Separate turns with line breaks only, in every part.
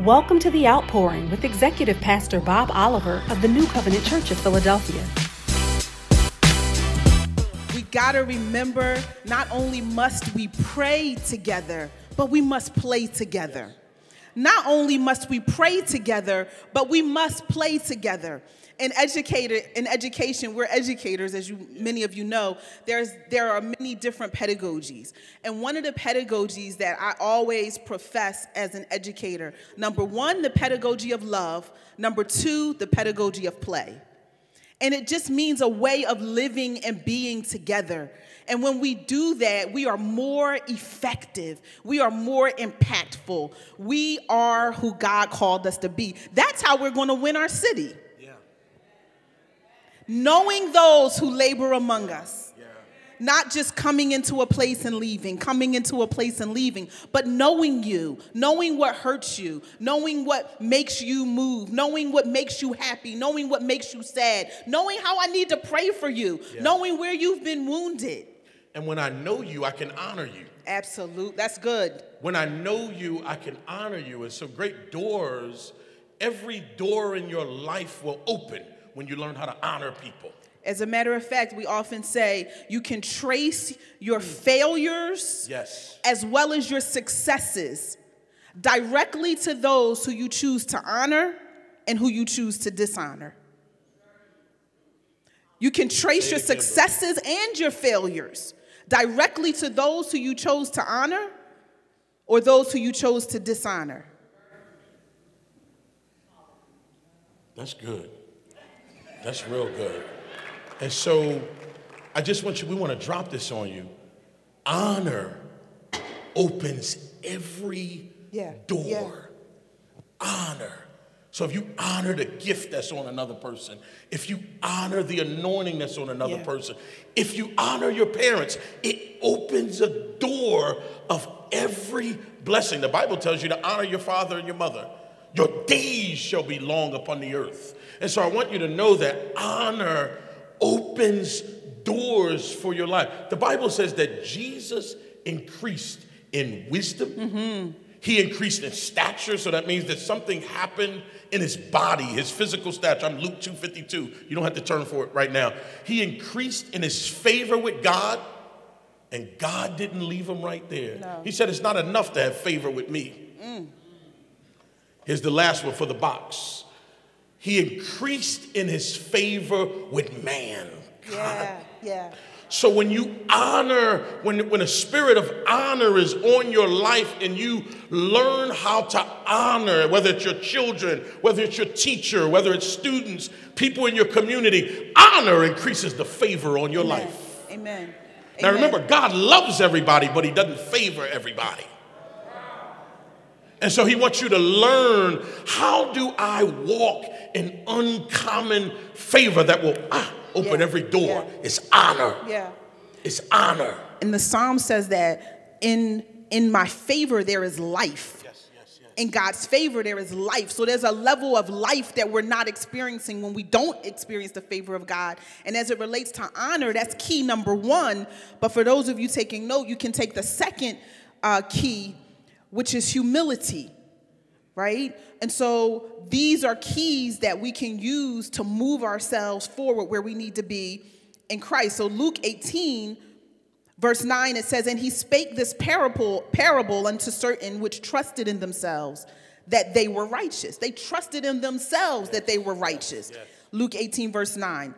Welcome to The Outpouring with Executive Pastor Bob Oliver of the New Covenant Church of Philadelphia.
We got to remember not only must we pray together, but we must play together. Not only must we pray together, but we must play together. In educator in education we're educators as you many of you know. There's there are many different pedagogies. And one of the pedagogies that i always profess as an educator number one the pedagogy of love number two the pedagogy of play. And it just means a way of living and being together and when we do that, we are more effective. We are more impactful. We are who God called us to be. That's how we're going to win our city Yeah. knowing those who labor among us. Not just coming into a place and leaving, coming into a place and leaving, but knowing you, knowing what hurts you, knowing what makes you move, knowing what makes you happy, knowing what makes you sad, knowing how I need to pray for you, yeah. knowing where you've been wounded.
And when I know you, I can honor you.
Absolute. That's good.
When I know you, I can honor you. And so great doors, every door in your life will open when you learn how to honor people.
As a matter of fact, we often say you can trace your failures
yes.
as well as your successes directly to those who you choose to honor and who you choose to dishonor. You can trace your successes and your failures directly to those who you chose to honor or those who you chose to dishonor.
That's good. That's real good. And so I just want you, we want to drop this on you. Honor opens every
yeah.
door.
Yeah.
Honor. So if you honor the gift that's on another person, if you honor the anointing that's on another yeah. person, if you honor your parents, it opens a door of every blessing. The Bible tells you to honor your father and your mother. Your days shall be long upon the earth. And so I want you to know that honor opens doors for your life. The Bible says that Jesus increased in wisdom. Mm-hmm. He increased in stature, so that means that something happened in his body, his physical stature. I'm Luke 252. You don't have to turn for it right now. He increased in his favor with God, and God didn't leave him right there. No. He said, It's not enough to have favor with me. Mm. Here's the last one for the box he increased in his favor with man.
Yeah, yeah.
So when you honor, when, when a spirit of honor is on your life and you learn how to honor, whether it's your children, whether it's your teacher, whether it's students, people in your community, honor increases the favor on your
Amen.
life.
Amen.
Now
Amen.
remember, God loves everybody, but he doesn't favor everybody. And so he wants you to learn how do I walk in uncommon favor that will ah, open yeah. every door? Yeah. It's honor.
Yeah.
It's honor.
And the psalm says that in in my favor there is life.
Yes, yes, yes.
In God's favor there is life. So there's a level of life that we're not experiencing when we don't experience the favor of God. And as it relates to honor, that's key number 1, but for those of you taking note, you can take the second uh, key which is humility, right? And so these are keys that we can use to move ourselves forward where we need to be in Christ. So Luke 18, verse 9, it says, And he spake this parable, parable unto certain which trusted in themselves that they were righteous. They trusted in themselves that they were righteous. Yes. Luke 18, verse 9.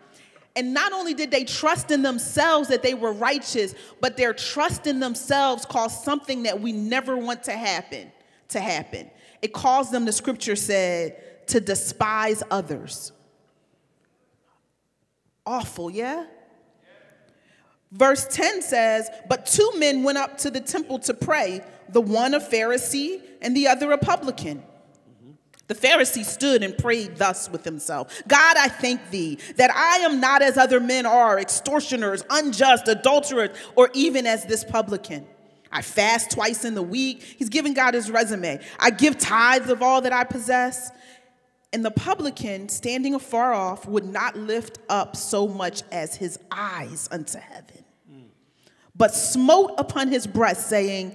And not only did they trust in themselves that they were righteous, but their trust in themselves caused something that we never want to happen to happen. It caused them, the scripture said, to despise others. Awful, yeah? Verse 10 says, But two men went up to the temple to pray, the one a Pharisee and the other a publican. The Pharisee stood and prayed thus with himself God, I thank thee that I am not as other men are, extortioners, unjust, adulterers, or even as this publican. I fast twice in the week. He's giving God his resume. I give tithes of all that I possess. And the publican, standing afar off, would not lift up so much as his eyes unto heaven, but smote upon his breast, saying,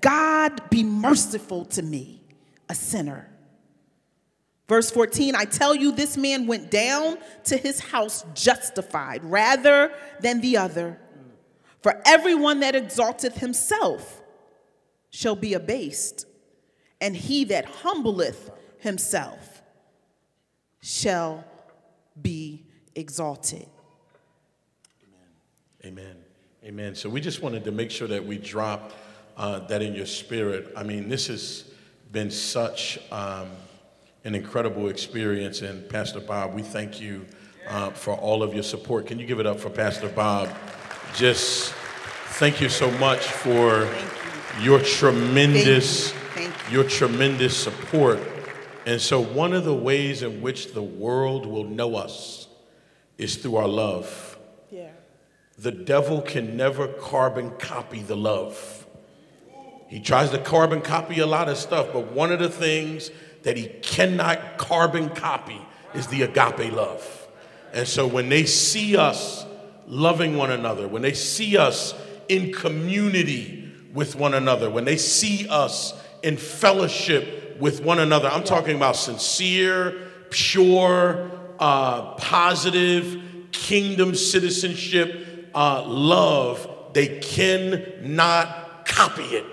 God be merciful to me, a sinner. Verse 14, I tell you, this man went down to his house justified rather than the other. For everyone that exalteth himself shall be abased, and he that humbleth himself shall be exalted.
Amen. Amen. So we just wanted to make sure that we drop uh, that in your spirit. I mean, this has been such um, an incredible experience. And Pastor Bob, we thank you uh, for all of your support. Can you give it up for Pastor Bob? Just thank you so much for you. your tremendous,
Thank you. Thank you.
your tremendous support. And so, one of the ways in which the world will know us is through our love.
Yeah.
The devil can never carbon copy the love. He tries to carbon copy a lot of stuff, but one of the things that he cannot carbon copy is the agape love. And so when they see us loving one another, when they see us in community with one another, when they see us in fellowship with one another, I'm talking about sincere, pure, uh, positive, kingdom citizenship, uh, love, they cannot copy it.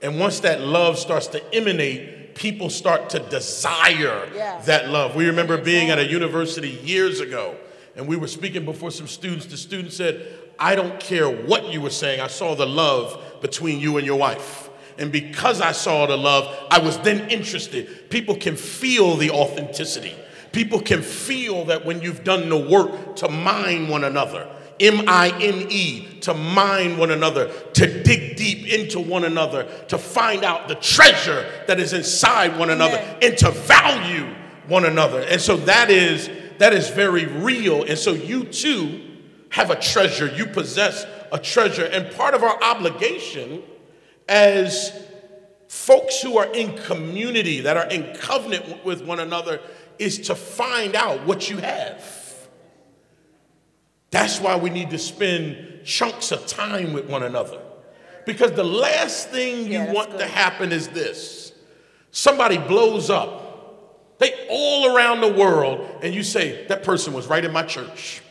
And once that love starts to emanate, people start to desire
Yeah.
that love. We remember being at a university years ago, and we were speaking before some students. The student said, I don't care what you were saying, I saw the love between you and your wife. And because I saw the love, I was then interested. People can feel the authenticity. People can feel that when you've done the work to mine one another, M I N E, to mine one another, to dig deep into one another, to find out the treasure that is inside one another,
Amen.
and to value one another. And so that is that is very real. And so you too have a treasure. You possess a treasure. And part of our obligation as folks who are in community, that are in covenant with one another, is to find out what you have. That's why we need to spend chunks of time with one another. Because the last thing you
Yeah,
want to happen is this somebody blows up, they all around the world, and you say, That person was right in my church.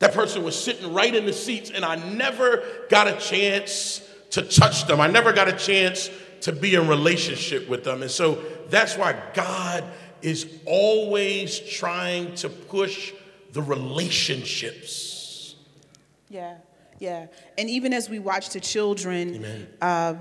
That person was sitting right in the seats, and I never got a chance to touch them. I never got a chance to be in relationship with them. And so that's why God is always trying to push the relationships.
Yeah, yeah. And even as we watch the children
Amen.
uh,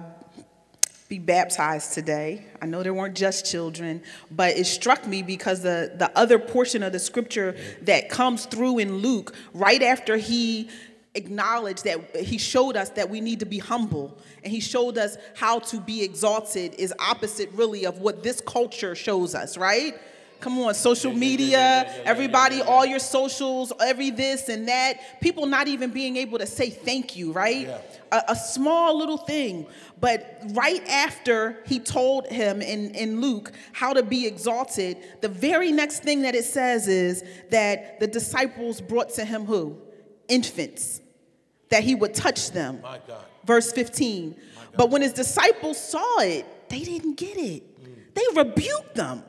be baptized today, I know there weren't just children, but it struck me because the, the other portion of the scripture that comes through in Luke, right after he acknowledged that he showed us that we need to be humble and he showed us how to be exalted is opposite really of what this culture shows us right Come on, social media, everybody, all your socials, every this and that. People not even being able to say thank you, right?
Yeah.
A, a small little thing. But right after he told him in, in Luke how to be exalted, the very next thing that it says is that the disciples brought to him who? Infants, that he would touch them.
My God.
Verse 15. But when his disciples saw it, they didn't get it. Mm. They rebuked them.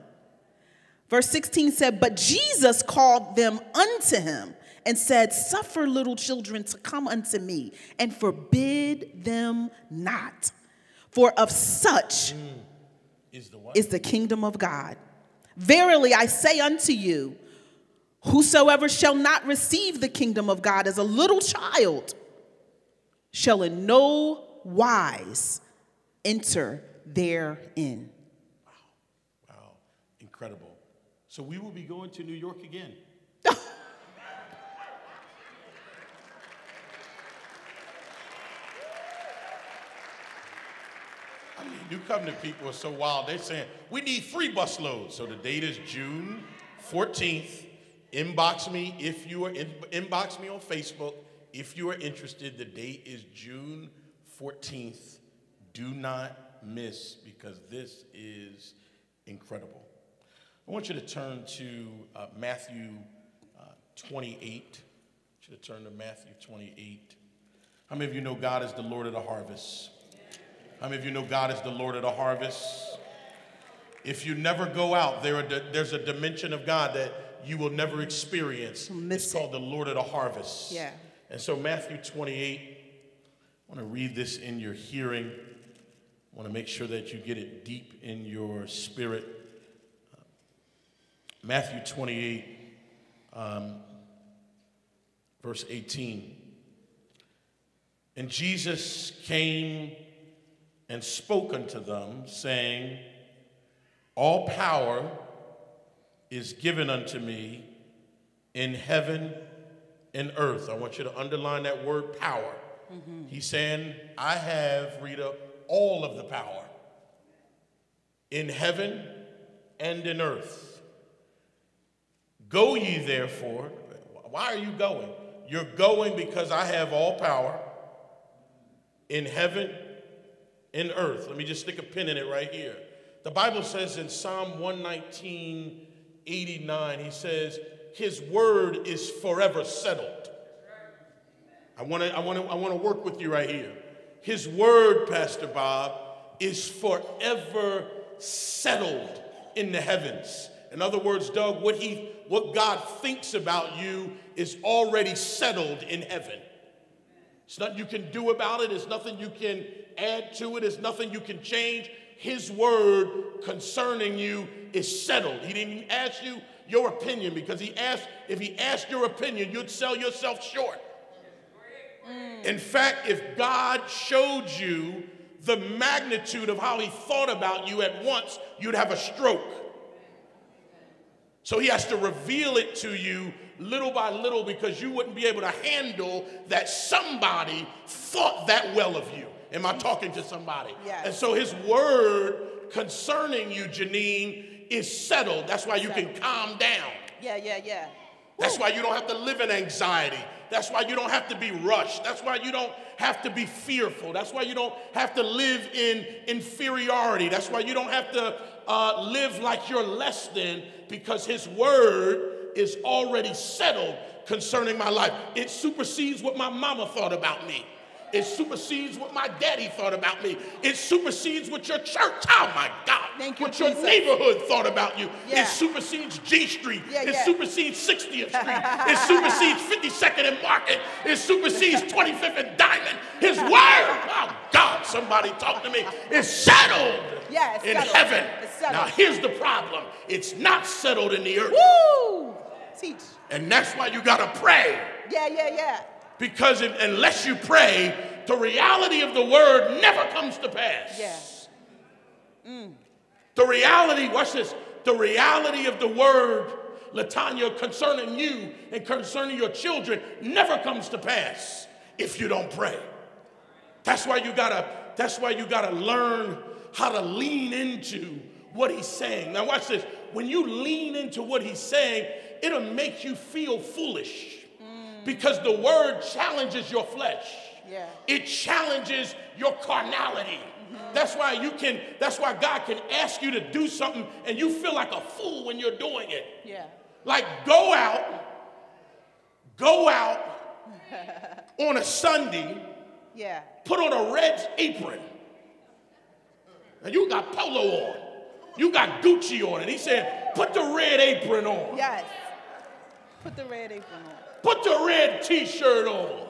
Verse 16 said, But Jesus called them unto him and said, Suffer little children to come unto me and forbid them not. For of such mm.
Is the
is the kingdom of God. Verily I say unto you, whosoever shall not receive the kingdom of God as a little child shall in no wise enter therein.
wow, incredible. So we will be going to New York again. I mean, New Covenant people are so wild. They're saying, we need three bus loads. So the date is June 14th. Inbox me if you are in, inbox me on Facebook if you are interested. The date is June 14th. Do not miss because this is incredible. I want you to turn to uh, Matthew uh, 28. I want you to turn to Matthew 28. How many of you know God is the Lord of the harvest? How many of you know God is the Lord of the harvest? If you never go out, there there's a dimension of God that you will never experience.
Miss
it's
it.
called the Lord of the Harvest.
Yeah.
And so, Matthew 28, I want to read this in your hearing. I want to make sure that you get it deep in your spirit. Matthew 28, um, verse 18. And Jesus came and spoke unto them, saying, All power is given unto me in heaven and earth. I want you to underline that word power. He's saying, I have, Rita, all of the power in heaven and in earth. Go ye therefore. Why are you going? You're going because I have all power in heaven and earth. Let me just stick a pin in it right here. The Bible says in Psalm 119, 89, he says, His word is forever settled. I want to I want to I want to work with you right here. His word, Pastor Bob, is forever settled in the heavens. In other words, Doug, what he what God thinks about you is already settled in heaven. It's nothing you can do about it. It's nothing you can add to it. It's nothing you can change. His word concerning you is settled. He didn't even ask you your opinion because he asked, if he asked your opinion, you'd sell yourself short. Mm. In fact, if God showed you the magnitude of how he thought about you at once, you'd have a stroke. So he has to reveal it to you little by little because you wouldn't be able to handle that somebody thought that well of you. Am I talking to somebody?
Yes.
And so his word concerning you, Jéneen, is settled. That's why you can calm down.
Yeah, yeah, yeah.
That's why you don't have to live in anxiety. That's why you don't have to be rushed. That's why you don't have to be fearful. That's why you don't have to live in inferiority. That's why you don't have to uh, live like you're less than because His word is already settled concerning my life. It supersedes what my mama thought about me. It supersedes what my daddy thought about me. It supersedes what your church, oh my God,
Thank you,
what your
Jesus.
neighborhood thought about you.
Yeah.
It supersedes G Street.
Yeah,
it
yeah.
supersedes 60th Street. it supersedes 52nd and Market. It supersedes 25th and Diamond. His word, oh God, somebody talk to me, is settled
Yeah,
in
settled.
heaven.
Settled.
Now here's the problem. It's not settled in the earth.
Woo! Teach.
And that's why you gotta pray.
Yeah, yeah, yeah.
Because if, unless you pray, the reality of the word never comes to pass.
Yeah. Mm.
The reality, watch this, the reality of the word, Latanya, concerning you and concerning your children never comes to pass if you don't pray. That's why you gotta, that's why you gotta learn how to lean into what he's saying. Now watch this. When you lean into what he's saying, it'll make you feel foolish. Mm. Because the word challenges your flesh.
Yeah.
It challenges your carnality. Mm-hmm. That's why you can, that's why God can ask you to do something and you feel like a fool when you're doing it.
Yeah.
Like go out, go out on a Sunday,
Yeah.
put on a red apron. And you got polo on. You got Gucci on. And he said, put the red apron on.
Yes. Put the red apron on.
Put the red t-shirt on.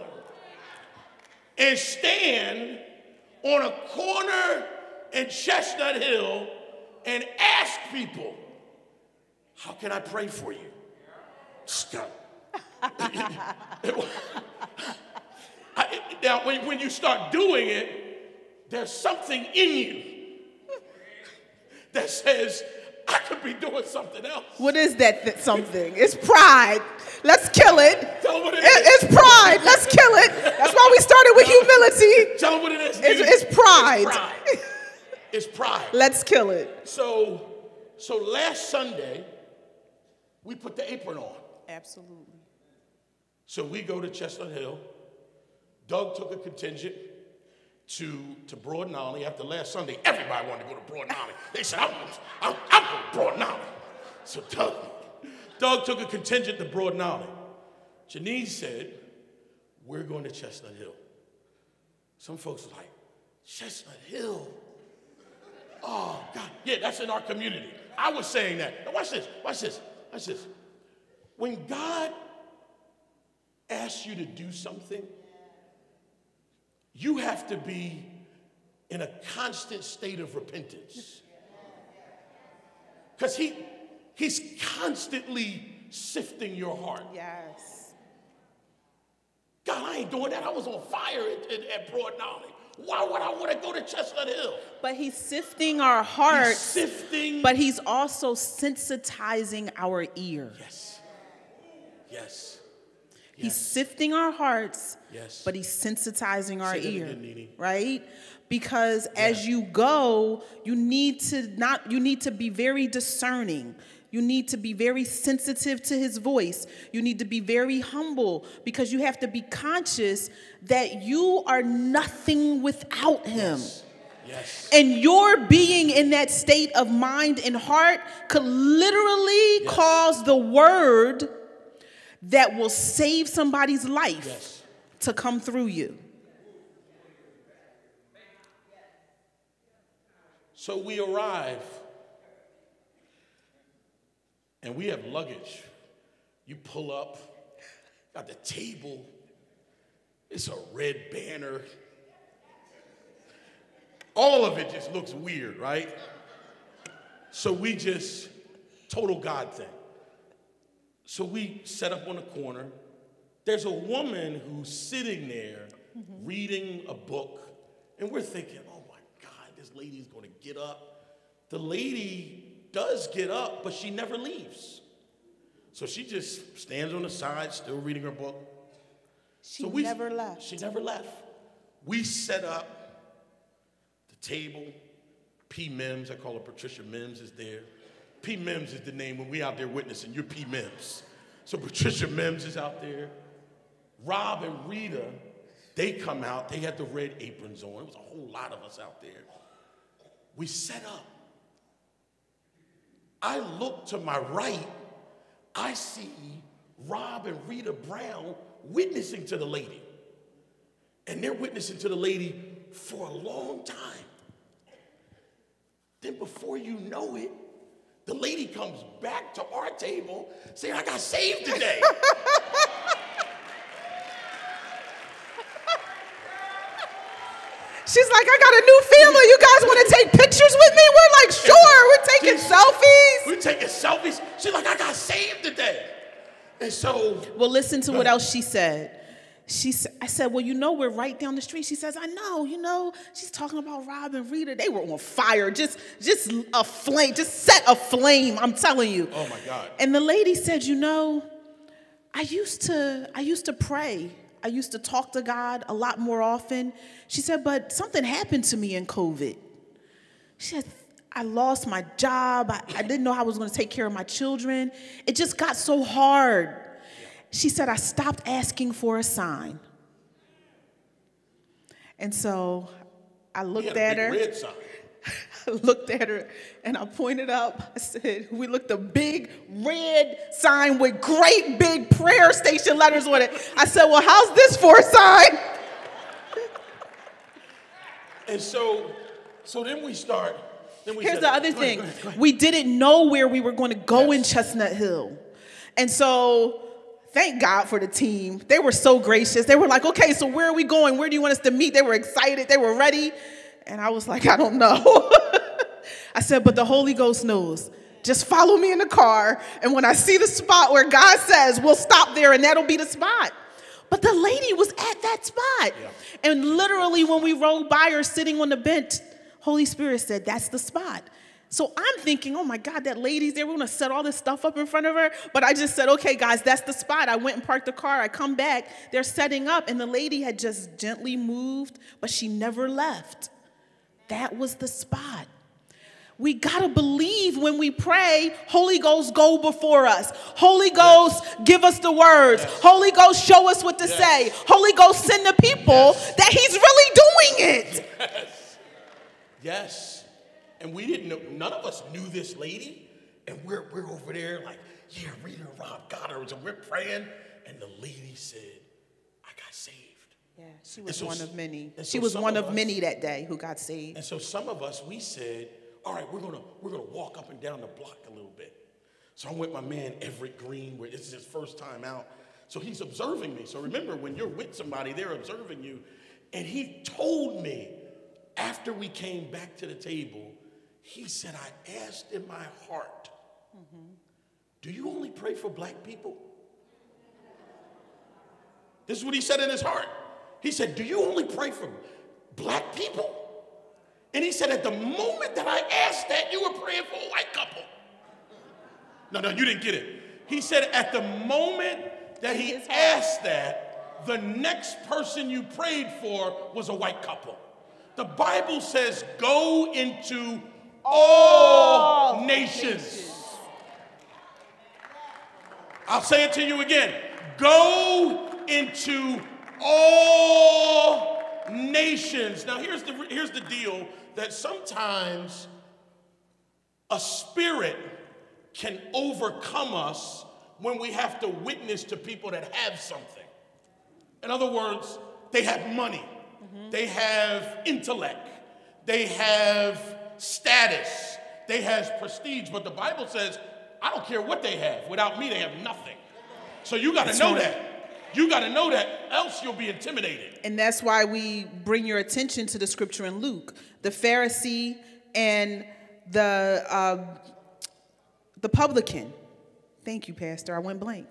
And stand on a corner in Chestnut Hill and ask people, how can I pray for you? Stop. Now, when, when you start doing it, there's something in you that says, I could be doing something else.
What is that th- something? It's pride. Let's kill it.
Tell 'em what it
It-
is.
it's pride. Let's kill it. That's why we started with humility.
Tell them what it is.
It's- it's pride.
It's pride. It's pride.
Let's kill it.
So, so last Sunday, we put the apron on.
Absolutely.
So we go to Chestnut Hill. Doug took a contingent to, to Broad and Olney. After last Sunday, everybody wanted to go to Broad and Olney. They said, I'm, I'm, I'm going to Broad and Olney. So Doug, Doug took a contingent to Broad Nolly. Jéneen said, we're going to Chestnut Hill. Some folks were like, Chestnut Hill? Oh, God. Yeah, that's in our community. I was saying that. Now, watch this. Watch this. Watch this. When God asks you to do something, you have to be in a constant state of repentance. Because he, he's constantly sifting your heart.
Yes.
God, I ain't doing that. I was on fire at, at, at Broad and Olney. Why would I want to go to Chestnut Hill?
But he's sifting our hearts.
He's sifting.
But he's also sensitizing our ear.
yes. Yes.
He's sifting our hearts,
Yes.
but he's sensitizing our
Say
ear.
again,
Right? Because as you go, you need to not you need to be very discerning. You need to be very sensitive to his voice. You need to be very humble because you have to be conscious that you are nothing without him.
Yes.
And your being in that state of mind and heart could literally
Yes.
cause the word that will save somebody's life
Yes.
to come through you.
So we arrive and we have luggage. You pull up, got the table, it's a red banner. All of it just looks weird, right? So we just, total God thing. So we set up on the corner. There's a woman who's sitting there mm-hmm. reading a book, and we're thinking, oh my God, this lady's gonna get up. The lady does get up, but she never leaves. So she just stands on the side, still reading her book.
She
So we-
never left.
She never left. We set up the table. P. Mims, I call her Patricia Mims, is there. P. Mims is the name when we out there witnessing. You're P. Mims. So Patricia Mims is out there. Rob and Rita, they come out. They had the red aprons on. It was a whole lot of us out there. We set up. I look to my right. I see Rob and Rita Brown witnessing to the lady. And they're witnessing to the lady for a long time. Then, before you know it, the lady comes back to our table saying, I got saved today.
She's like, I got a new family. You guys want to take pictures with me? We're like, sure. We're taking selfies.
We're taking selfies. She's like, I got saved today. And so,
Well, listen to
Go
what else she said. She, I said, well, you know, we're right down the street. She says, I know, you know. She's talking about Rob and Rita. They were on fire, just, just a flame, just set a flame. I'm telling you.
Oh, my God.
And the lady said, you know, I used to, I used to pray. I used to talk to God a lot more often. She said, but something happened to me in COVID. She said, I lost my job. I, I didn't know how I was going to take care of my children. It just got so hard. She said, I stopped asking for a sign. And so I looked at her. I looked at her and I pointed up. I said, We looked a big red sign with great big prayer station letters on it. I said, Well, how's this for a sign?
And so, so then we start. Then we
Here's the other
Go ahead,
thing
go ahead, go ahead.
we didn't know where we were going to go in Chestnut Hill. And so, thank God for the team. They were so gracious. They were like, Okay, so where are we going? Where do you want us to meet? They were excited, they were ready. And I was like, I don't know. I said, But the Holy Ghost knows. Just follow me in the car. And when I see the spot where God says, we'll stop there and that'll be the spot. But the lady was at that spot. And literally, when we rode by her sitting on the bench, Holy Spirit said, That's the spot. So I'm thinking, oh my God, that lady's there. We're gonna set all this stuff up in front of her. But I just said, okay, guys, that's the spot. I went and parked the car. I come back. They're setting up, and the lady had just gently moved, but she never left. That was the spot. We gotta believe when we pray, Holy Ghost, go before us. Holy Ghost, give us the words. Holy Ghost, show us what to
Yes.
say. Holy Ghost, send the people that He's really doing it.
Yes. And we didn't know, none of us knew this lady. And we're, we're over there like, yeah, Rita and Rob got her. And we're praying. And the lady said, I got saved.
Yeah, she was
so
one of many. She
so
was one
of
of
us-
many that day who got saved.
And so some of us, we said, all right, we're gonna we're gonna walk up and down the block a little bit. So I'm with my man Everett Green, where this is his first time out. So he's observing me. So remember, when you're with somebody, they're observing you. And he told me after we came back to the table, he said, I asked in my heart, do you only pray for black people? This is what he said in his heart. He said, Do you only pray for black people? And he said, At the moment that I asked that, you were praying for a white couple. No, no, you didn't get it. He said, At the moment that he asked that, the next person you prayed for was a white couple. The Bible says, Go into all, nations. I'll say it to you again. Go into all nations. Now, here's the, here's the deal that sometimes a spirit can overcome us when we have to witness to people that have something. In other words, they have money, mm-hmm. they have intellect, they have status, they have prestige. But the Bible says, I don't care what they have. Without me, they have nothing. So you got to know right. that. You got to know that, else you'll be intimidated.
And that's why we bring your attention to the scripture in Luke. The Pharisee and the uh, the publican. Thank you, Pastor. I went blank.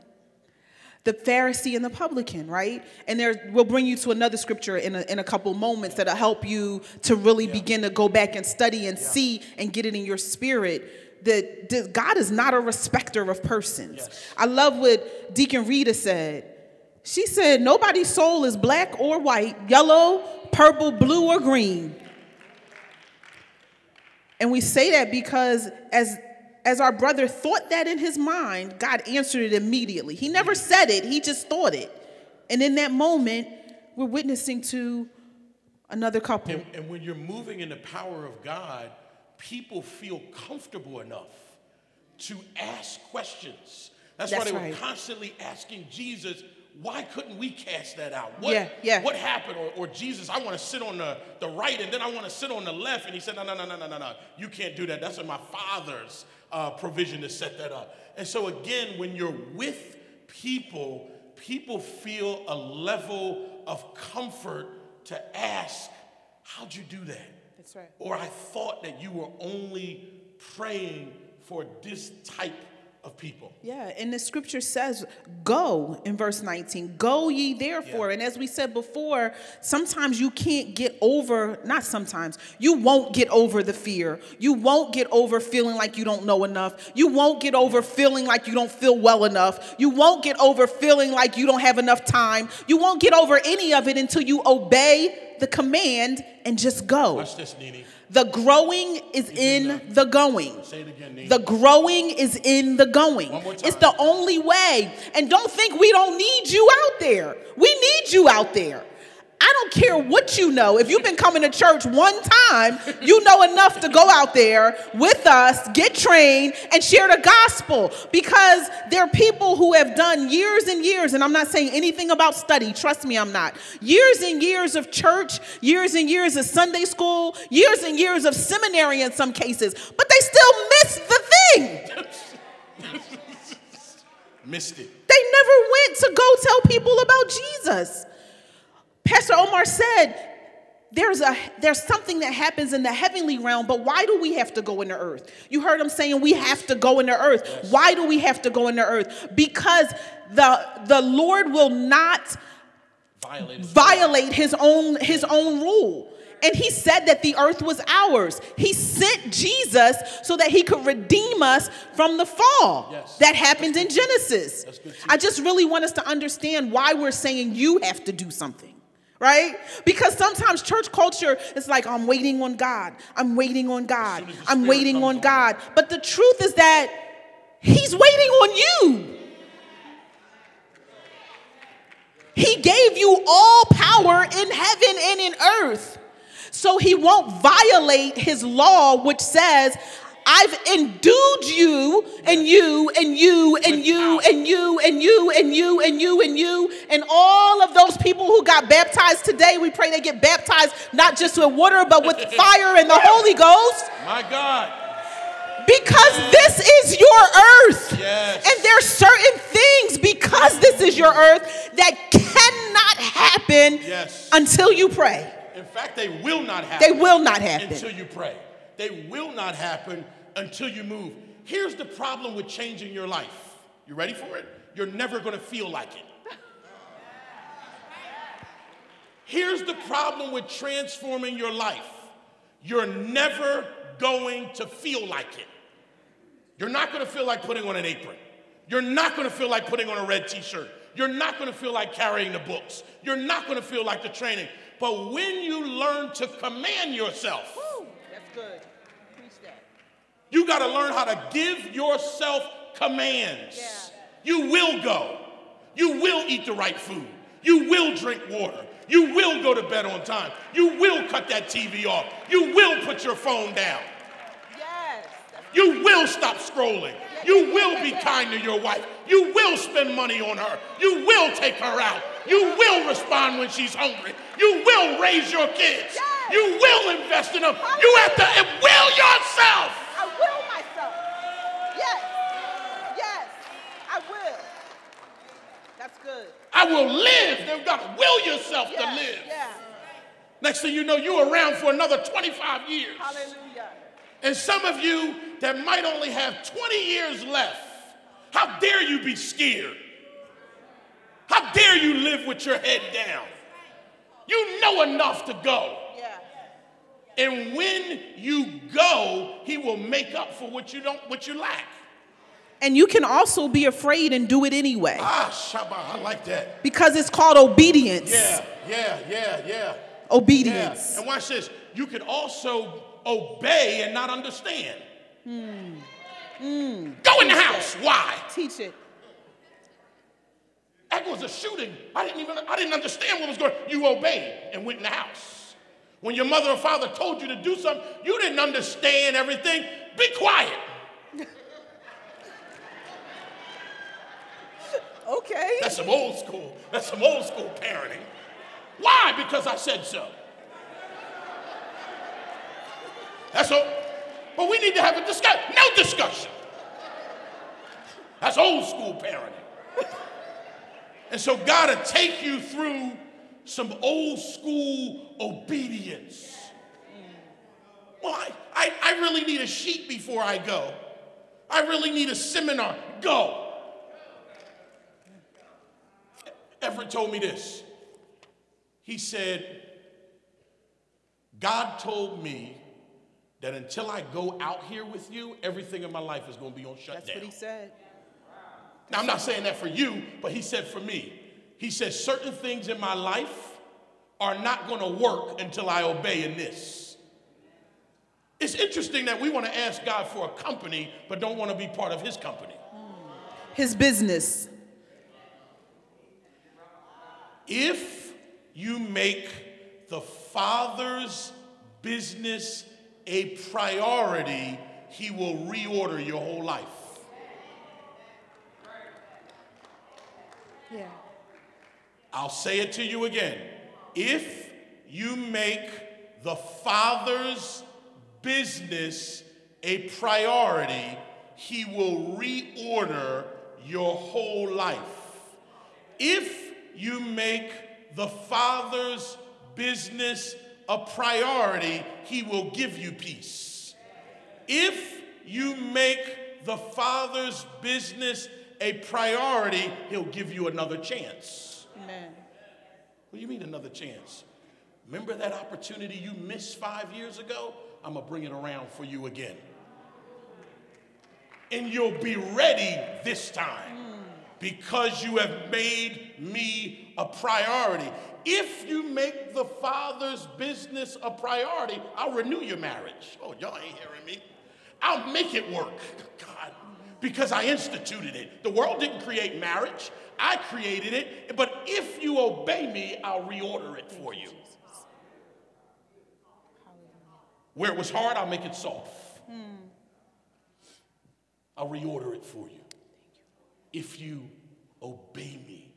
The Pharisee and the publican, right? And there, we'll bring you to another scripture in a, in a couple moments that'll help you to really yeah. begin to go back and study and yeah. see and get it in your spirit that God is not a respecter of persons. Yes. I love what Deacon Rita said. She said, Nobody's soul is black or white, yellow, purple, blue, or green. And we say that because as as our brother thought that in his mind, God answered it immediately. He never said it, he just thought it. And in that moment, we're witnessing to another couple.
And, and when you're moving in the power of God, people feel comfortable enough to ask questions. That's, That's why they right. were constantly asking Jesus, why couldn't we cast that out? What,
yeah, yeah.
what happened? Or, or Jesus, I want to sit on the, the right and then I want to sit on the left. And he said, no, no, no, no, no, no, no. You can't do that. That's in my Father's uh, provision to set that up. And so, again, when you're with people, people feel a level of comfort to ask, How'd you do that?
That's right.
Or I thought that you were only praying for this type of people.
Yeah, and the scripture says, Go in verse 19, go ye therefore. Yeah. And as we said before, sometimes you can't get over, not sometimes, you won't get over the fear. You won't get over feeling like you don't know enough. You won't get over feeling like you don't feel well enough. You won't get over feeling like you don't have enough time. You won't get over any of it until you obey the command and just go.
Watch this, Nene.
The growing is in the going.
Say it again, Nene.
The growing is in the going.
One more time.
It's the only way. And don't think we don't need you out there. We need you out there. I don't care what you know. If you've been coming to church one time, you know enough to go out there with us, get trained, and share the gospel. Because there are people who have done years and years, and I'm not saying anything about study, trust me, I'm not. Years and years of church, years and years of Sunday school, years and years of seminary in some cases, but they still miss the thing.
Missed it.
They never went to go tell people about Jesus. Pastor Omar said, there's a there's something that happens in the heavenly realm but why do we have to go into earth you heard him saying we have to go into earth yes. why do we have to go into earth because the the lord will not
violate,
violate his own his own rule and he said that the earth was ours. He sent Jesus so that he could redeem us from the fall
yes.
that happened in Genesis. I just really want us to understand why we're saying you have to do something right? Because sometimes church culture is like, I'm waiting on God. I'm waiting on God. I'm waiting on God. But the truth is that He's waiting on you. He gave you all power in heaven and in earth. So He won't violate His law, which says, I've endued you and you and you and you and you and you and you and you and you and all of those people who got baptized today. We pray they get baptized not just with water, but with fire and the Holy Ghost.
My God.
Because this is your earth.
Yes.
And there's certain things because this is your earth that cannot happen
Yes.
until you pray.
In fact, they will not happen.
They will not happen.
until you pray. They will not happen until you move. Here's the problem with changing your life. You ready for it? You're never going to feel like it. Here's the problem with transforming your life. You're never going to feel like it. You're not going to feel like putting on an apron. You're not going to feel like putting on a red t shirt. You're not going to feel like carrying the books. You're not going to feel like the training. But when you learn to command yourself,
That's good. Preach that.
You got to learn how to give yourself commands. You will go. You will eat the right food. You will drink water. You will go to bed on time. You will cut that TV off. You will put your phone down.
Yes.
You will stop scrolling. You will be kind to your wife. You will spend money on her. You will take her out. You will respond when she's hungry. You will raise your kids. You will invest in them. You have to will yourself.
I will myself. Yes. Yes. I will. That's good.
I will live. You've got to will yourself to live.
Yeah.
Next thing you know, you're around for another 25 years.
Hallelujah.
And some of you that might only have 20 years left, how dare you be scared? How dare you live with your head down? You know enough to go.
Yeah.
And when you go, he will make up for what you don't what you lack.
And you can also be afraid and do it anyway
Ah, Shabbat, I like that.
because it's called obedience.
Yeah, yeah, yeah, yeah.
Obedience.
Yeah. And watch this. You can also obey and not understand.
Hmm.
Go in the house. Why?
Teach it.
That was a shooting. I didn't even I didn't understand what was going. You obeyed and went in the house. When your mother or father told you to do something, you didn't understand everything. Be quiet.
Okay.
That's some old school. That's some old school parenting. Why? Because I said so. That's all. But we need to have a discussion. No discussion. That's old school parenting. And so God will take you through some old school obedience. Well, I, I, I really need a sheet before I go. I really need a seminar. Go. Everett told me this. He said, God told me that until I go out here with you, everything in my life is going to be on shutdown.
That's what he said.
Now, I'm not saying that for you, but he said for me. He said, certain things in my life are not going to work until I obey in this. It's interesting that we want to ask God for a company, but don't want to be part of his company.
His business.
If you make the Father's business a priority, he will reorder your whole life.
Yeah.
I'll say it to you again. If you make the Father's business a priority, He will reorder your whole life. If you make the Father's business a priority, He will give you peace. If you make the Father's business a priority, He'll give you another chance.
Amen.
What do you mean another chance? Remember that opportunity you missed five years ago? I'm gonna bring it around for you again. And you'll be ready this time because you have made me a priority. If you make the Father's business a priority, I'll renew your marriage. Oh, y'all ain't hearing me. I'll make it work, God, because I instituted it. The world didn't create marriage, I created it. But if you obey me, I'll reorder it for you. Where it was hard, I'll make it soft. Hmm. I'll reorder it for you. If you obey me.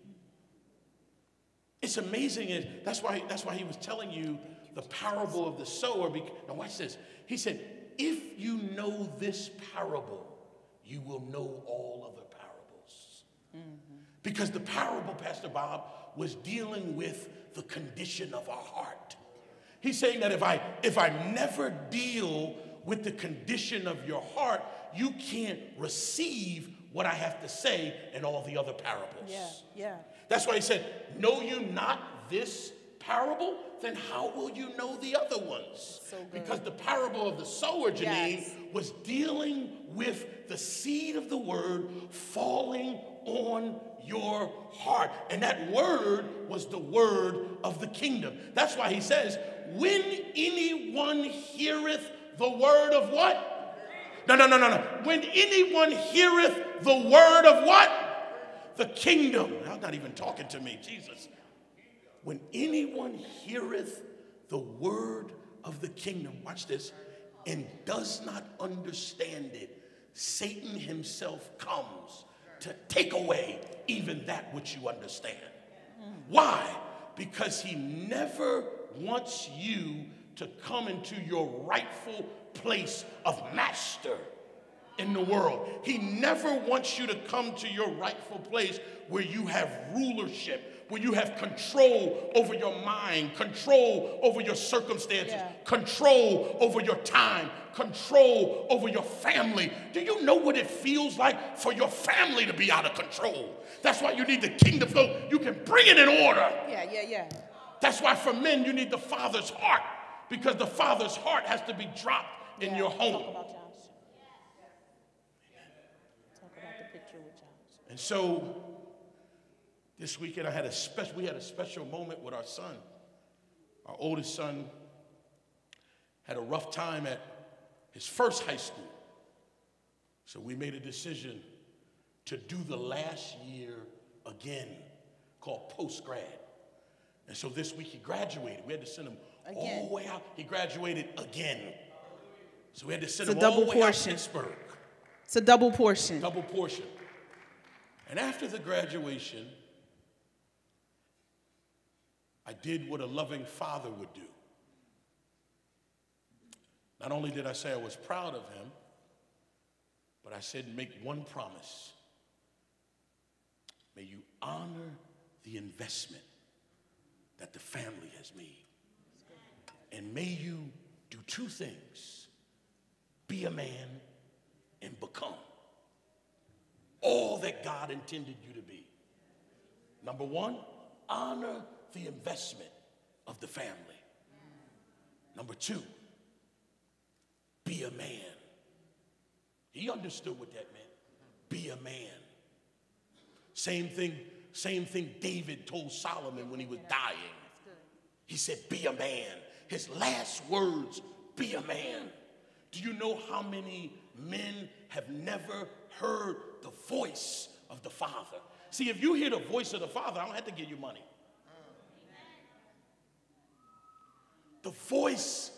It's amazing. That's why, that's why he was telling you the parable of the sower. Now, watch this. He said, If you know this parable, you will know all other parables. Mm-hmm. Because the parable, Pastor Bob, was dealing with the condition of our heart. He's saying that if I if I never deal with the condition of your heart, you can't receive what I have to say in all the other parables.
Yeah, yeah.
That's why he said, Know you not this parable? Then how will you know the other ones? So because the parable of the sower, Jéneen, yes. was dealing with the seed of the word falling on your heart. And that word was the word of the kingdom. That's why he says, When anyone heareth the word of what? No, no, no, no, no. When anyone heareth the word of what? The kingdom. I'm not even talking to me, Jesus. When anyone heareth the word of the kingdom, watch this, and does not understand it, Satan himself comes to take away even that which you understand. Why? Because he never wants you to come into your rightful place of master in the world. He never wants you to come to your rightful place where you have rulership, where you have control over your mind, control over your circumstances, yeah. control over your time, control over your family. Do you know what it feels like for your family to be out of control? That's why you need the kingdom so you can bring it in order.
Yeah, yeah, yeah.
That's why for men you need the father's heart because the father's heart has to be dropped in yeah, your home. And so this weekend I had a special we had a special moment with our son. Our oldest son had a rough time at his first high school. So we made a decision to do the last year again called post grad. And so this week he graduated. We had to send him again. all the way out. He graduated again. So we had to send it's him all the way portion. out to Pittsburgh.
It's a double portion.
Double portion. And after the graduation, I did what a loving father would do. Not only did I say I was proud of him, but I said, make one promise. May you honor the investment that the family has made. And may you do two things be a man and become all that God intended you to be. Number one, honor the investment of the family. Number two, be a man. He understood what that meant. Be a man. Same thing, same thing David told Solomon when he was dying. He said, Be a man. His last words, be a man. Do you know how many men have never heard the voice of the Father? See, if you hear the voice of the Father, I don't have to give you money. The voice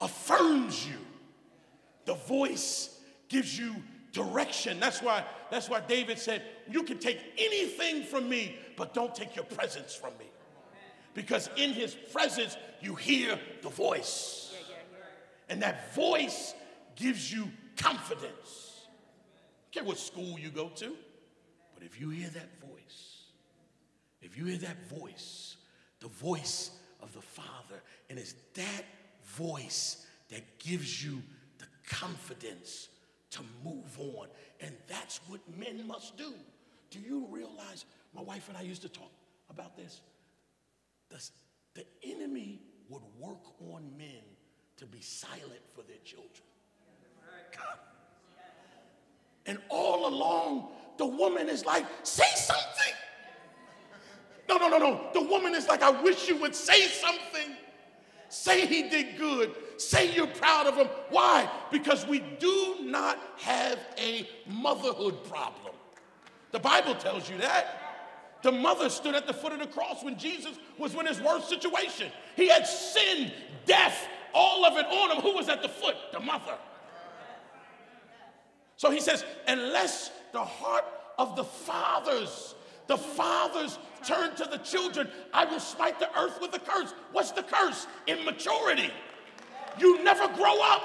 affirms you. The voice gives you direction. That's why, that's why David said, You can take anything from me, but don't take your presence from me. Because in his presence, you hear the voice. And that voice gives you confidence. I care what school you go to, but if you hear that voice, if you hear that voice, the voice of the Father, and it's that voice that gives you the confidence to move on. And that's what men must do. Do you realize? My wife and I used to talk about this. The, the enemy would work on men to be silent for their children. God. And all along, the woman is like, say something. No, no, no, no. The woman is like, I wish you would say something. Say he did good. Say you're proud of him. Why? Because we do not have a motherhood problem. The Bible tells you that. The mother stood at the foot of the cross when Jesus was in his worst situation. He had sinned, death, all of it on him. Who was at the foot? The mother. So he says, unless the heart of the fathers, the fathers turn to the children, I will smite the earth with a curse. What's the curse? Immaturity. You never grow up.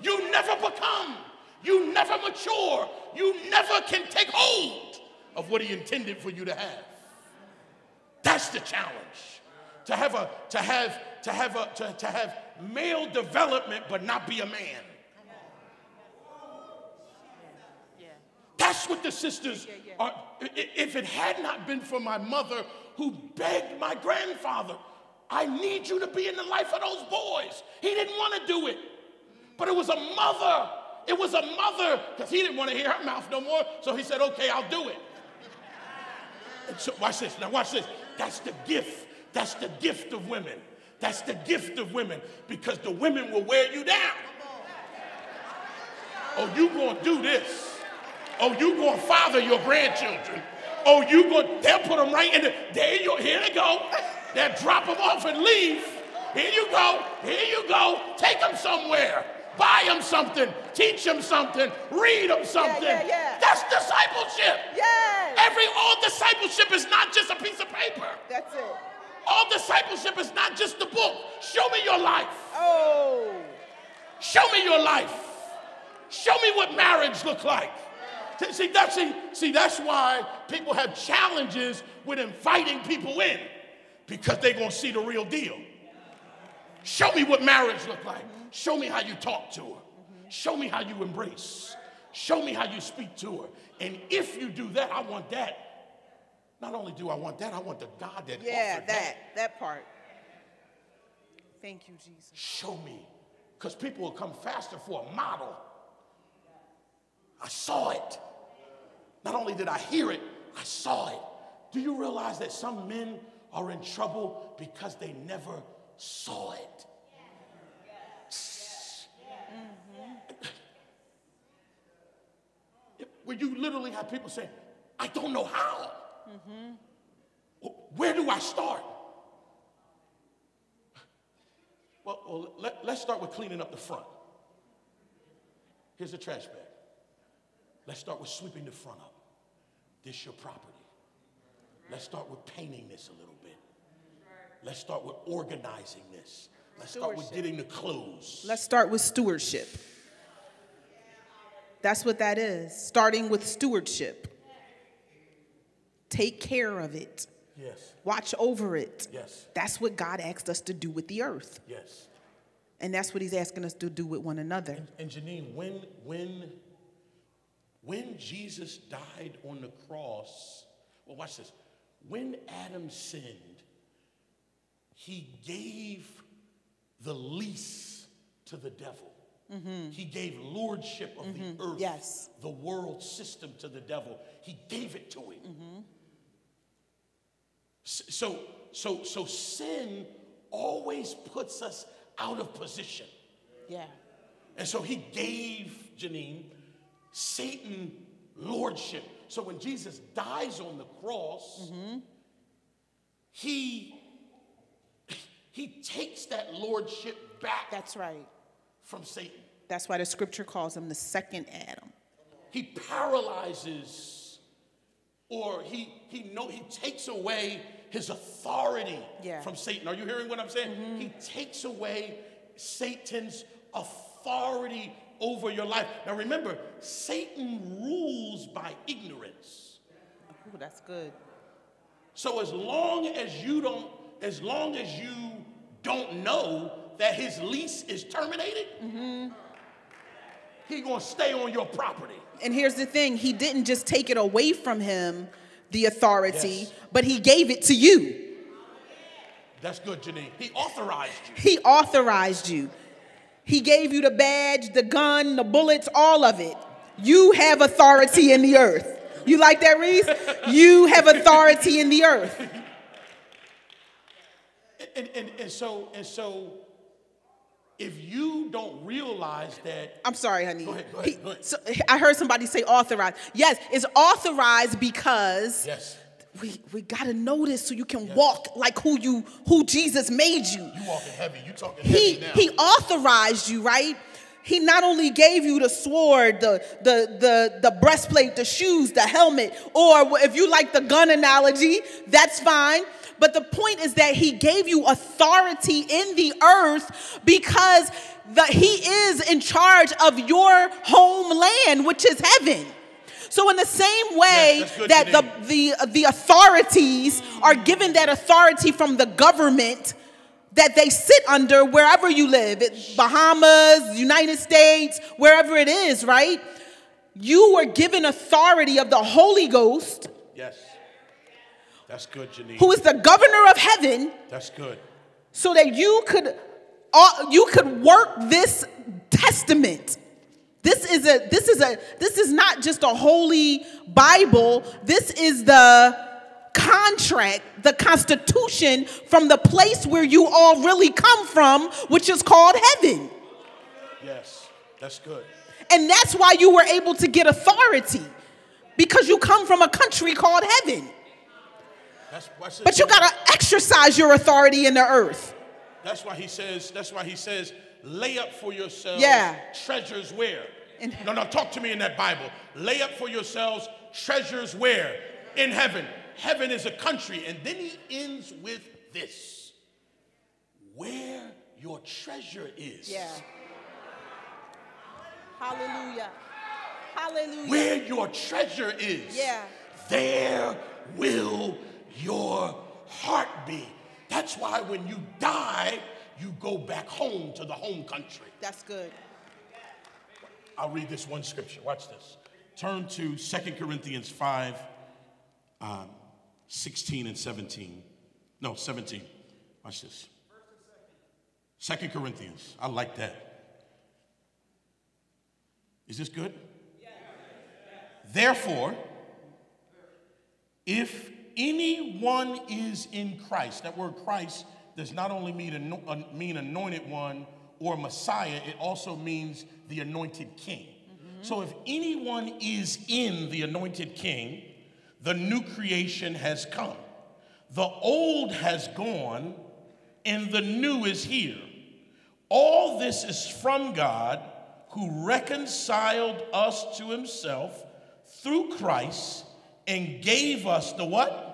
You never become. You never mature. You never can take hold of what he intended for you to have. That's the challenge. To have a to have to have a to, to have male development but not be a man. That's what the sisters are. If it had not been for my mother who begged my grandfather, I need you to be in the life of those boys. He didn't want to do it. But it was a mother. It was a mother because he didn't want to hear her mouth no more. So he said, okay, I'll do it. And so watch this. Now watch this. That's the gift. That's the gift of women. That's the gift of women because the women will wear you down. Oh, you gonna do this. Oh, you gonna father your grandchildren. Oh, you gonna, they'll put them right in the, there you, here they go. They'll drop them off and leave. Here you go, here you go. Take them somewhere. Buy them something, teach them something, read them something.
yeah, yeah.
That's discipleship.
Yes.
Every all discipleship is not just a piece of paper.
That's it.
All discipleship is not just the book. Show me your life.
Oh.
Show me your life. Show me what marriage look like. See, that's, see, see, that's why people have challenges with inviting people in because they're going to see the real deal. Show me what marriage look like. Show me how you talk to her. Show me how you embrace. Show me how you speak to her. And if you do that, I want that. Not only do I want that, I want the God that
Yeah,
offered
that, that part. Thank you, Jesus.
Show me. Because people will come faster for a model. I saw it. Not only did I hear it, I saw it. Do you realize that some men are in trouble because they never saw it? Where you literally have people saying, I don't know how. Mm-hmm. Where do I start? Well, well let, let's start with cleaning up the front. Here's a trash bag. Let's start with sweeping the front up. This your property. Let's start with painting this a little bit. Let's start with organizing this. Let's start with getting the clothes.
Let's start with stewardship. That's what that is. Starting with stewardship. Take care of it.
Yes,
Watch over it.
yes,
That's what God asked us to do with the earth.
yes.
And that's what he's asking us to do with one another.
And Jéneen, when when when Jesus died on the cross, well, watch this. When Adam sinned, he gave the lease to the devil. Mm-hmm. He gave lordship of the mm-hmm. earth,
Yes.
the world system to the devil. He gave it to him. Mm-hmm. S- So, so, so sin always puts us out of position.
Yeah.
And so he gave Jéneen Satan lordship. So when Jesus dies on the cross, he he takes that lordship back
That's right.
from Satan.
That's why the scripture calls him the second Adam.
He paralyzes or he he know he takes away his authority
Yeah.
from Satan. Are you hearing what I'm saying? Mm-hmm. He takes away Satan's authority over your life. Now remember, Satan rules by ignorance.
Ooh, that's good.
So as long as you don't as long as you don't know that his lease is terminated, mm-hmm. He going to stay on your property.
And here's the thing he didn't just take it away from him, the authority,
Yes.
but he gave it to you.
That's good, Jéneen. He authorized you.
He authorized you. He gave you the badge, the gun, the bullets, all of it. You have authority in the earth. You like that, Reese? You have authority in the earth.
And, and, and so and so if you don't realize that
I'm sorry, honey.
Go ahead, go ahead,
He-
go ahead.
so- I heard somebody say authorized. Yes, it's authorized because
yes,
we, we got to know this so you can walk like who you who Jesus made you.
you walking heavy, you talking
He
heavy now.
he authorized you, right? He not only gave you the sword, the, the, the, the breastplate, the shoes, the helmet, or if you like the gun analogy, that's fine. But the point is that he gave you authority in the earth because the, he is in charge of your homeland, which is heaven. So, in the same way
Yes,
that the, the, the authorities are given that authority from the government that they sit under wherever you live, Bahamas, United States, wherever it is, right? You were given authority of the Holy Ghost,
Yes. That's good, Jéneen.
who is the governor of heaven,
That's good.
so that you could uh, you could work this testament. This is a this is a this is not just a holy Bible. This is the contract, the constitution from the place where you all really come from, which is called heaven.
Yes. That's good.
And that's why you were able to get authority because you come from a country called heaven.
That's, that's.
But you got to exercise your authority in the earth.
That's why he says, that's why he says, lay up for yourselves
Yeah.
treasures where?
In-
no, no, talk to me in that Bible. Lay up for yourselves treasures where? In heaven. Heaven is a country. And then he ends with this where your treasure is.
Hallelujah. Hallelujah.
Where your treasure is.
Yeah.
There will your heart be. That's why when you die, you go back home to the home country.
That's good.
I'll read this one scripture. Watch this. Turn to 2 Corinthians 5, um, 16 and 17. No, 17. Watch this. 2 Corinthians. I like that. Is this good? Therefore, if anyone is in Christ, that word Christ does not only mean, mean anointed one or Messiah, it also means the anointed king. So if anyone is in the anointed king, the new creation has come. The old has gone, and the new is here. All this is from God who reconciled us to himself through Christ and gave us the what?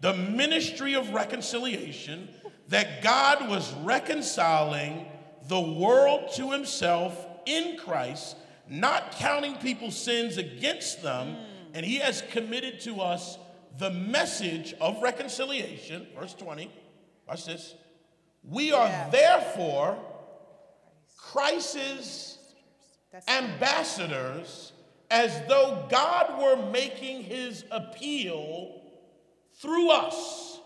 The ministry of reconciliation that God was reconciling the world to himself in Christ, not counting people's sins against them, and he has committed to us the message of reconciliation. Verse 20. Watch this. We are
Yeah.
therefore Christ's ambassadors as though God were making his appeal through us.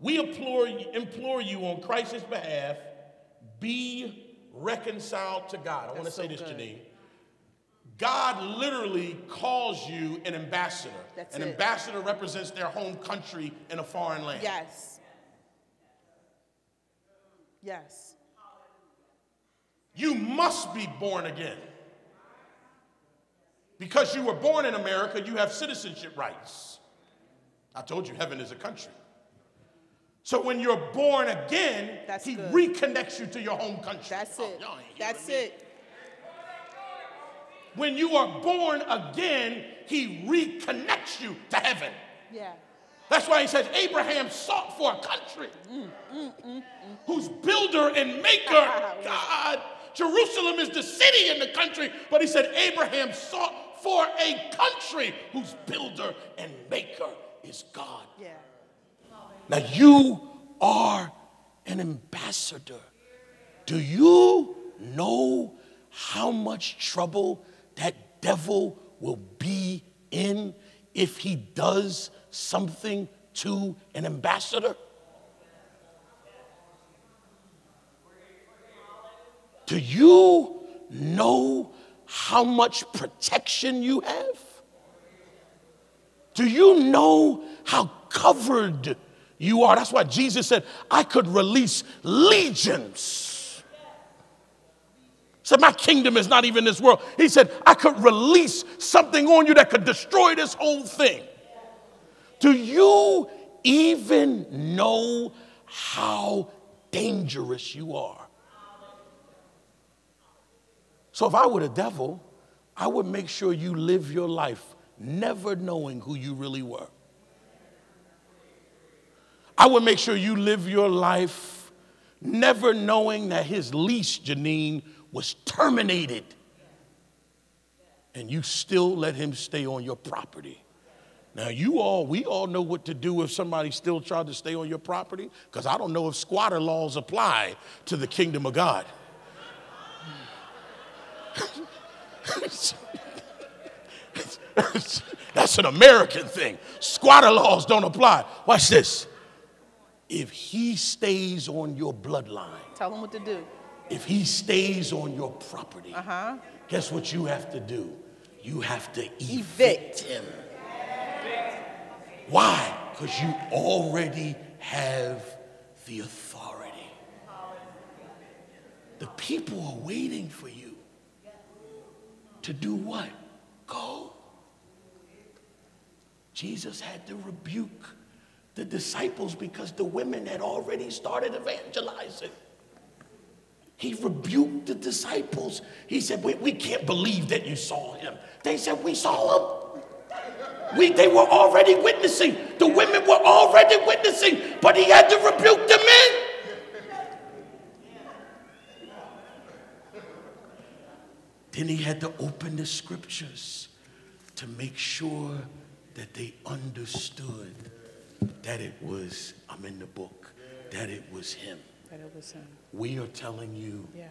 We implore, implore you on Christ's behalf, be reconciled to God. I want to say
so
this,
good.
Jéneen. God literally calls you an ambassador.
That's
an
it.
ambassador represents their home country in a foreign land.
Yes. Yes.
You must be born again. Because you were born in America, you have citizenship rights. I told you heaven is a country. So when you're born again,
That's
he
good.
reconnects you to your home country.
That's
Oh,
it. That's it.
When you are born again, he reconnects you to heaven.
Yeah.
That's why he says Abraham sought for a country
Mm,
whose builder and maker, God, Jerusalem is the city in the country, but he said Abraham sought for a country whose builder and maker is God.
Yeah.
Now you are an ambassador. Do you know how much trouble that devil will be in if he does something to an ambassador? Do you know how much protection you have? Do you know how covered you are? That's why Jesus said, I could release legions. Said, My kingdom is not even this world. He said, I could release something on you that could destroy this whole thing. Do you even know how dangerous you are? So if I were the devil, I would make sure you live your life never knowing who you really were. I would make sure you live your life never knowing that his lease, Jéneen, was terminated. And you still let him stay on your property. Now, you all, we all know what to do if somebody still tried to stay on your property, because I don't know if squatter laws apply to the kingdom of God. That's an American thing. Squatter laws don't apply. Watch this. If he stays on your bloodline,
Tell him what to do.
If he stays on your property,
Uh-huh.
guess what you have to do? You have to evict,
Evict.
him. Why? Because you already have the authority. The people are waiting for you to do what? Go. Jesus had to rebuke the disciples because the women had already started evangelizing. He rebuked the disciples. He said, we, we can't believe that you saw him. They said, We saw him. We, they were already witnessing. The women were already witnessing, but he had to rebuke the men. Then he had to open the scriptures to make sure that they understood that it was, I'm in the book, that it was him.
It was him.
We are telling you
Yeah.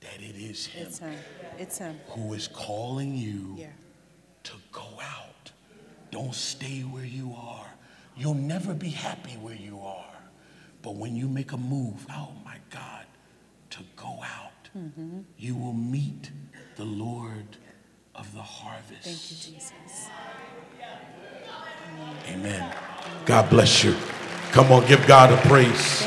that it is him
It's him. It's him.
who is calling you
Yeah.
to go out. Don't stay where you are. You'll never be happy where you are. But when you make a move, oh my God, to go out,
Mm-hmm.
you will meet the Lord of the harvest.
Thank you, Jesus.
Amen. God bless you. Come on, give God a praise.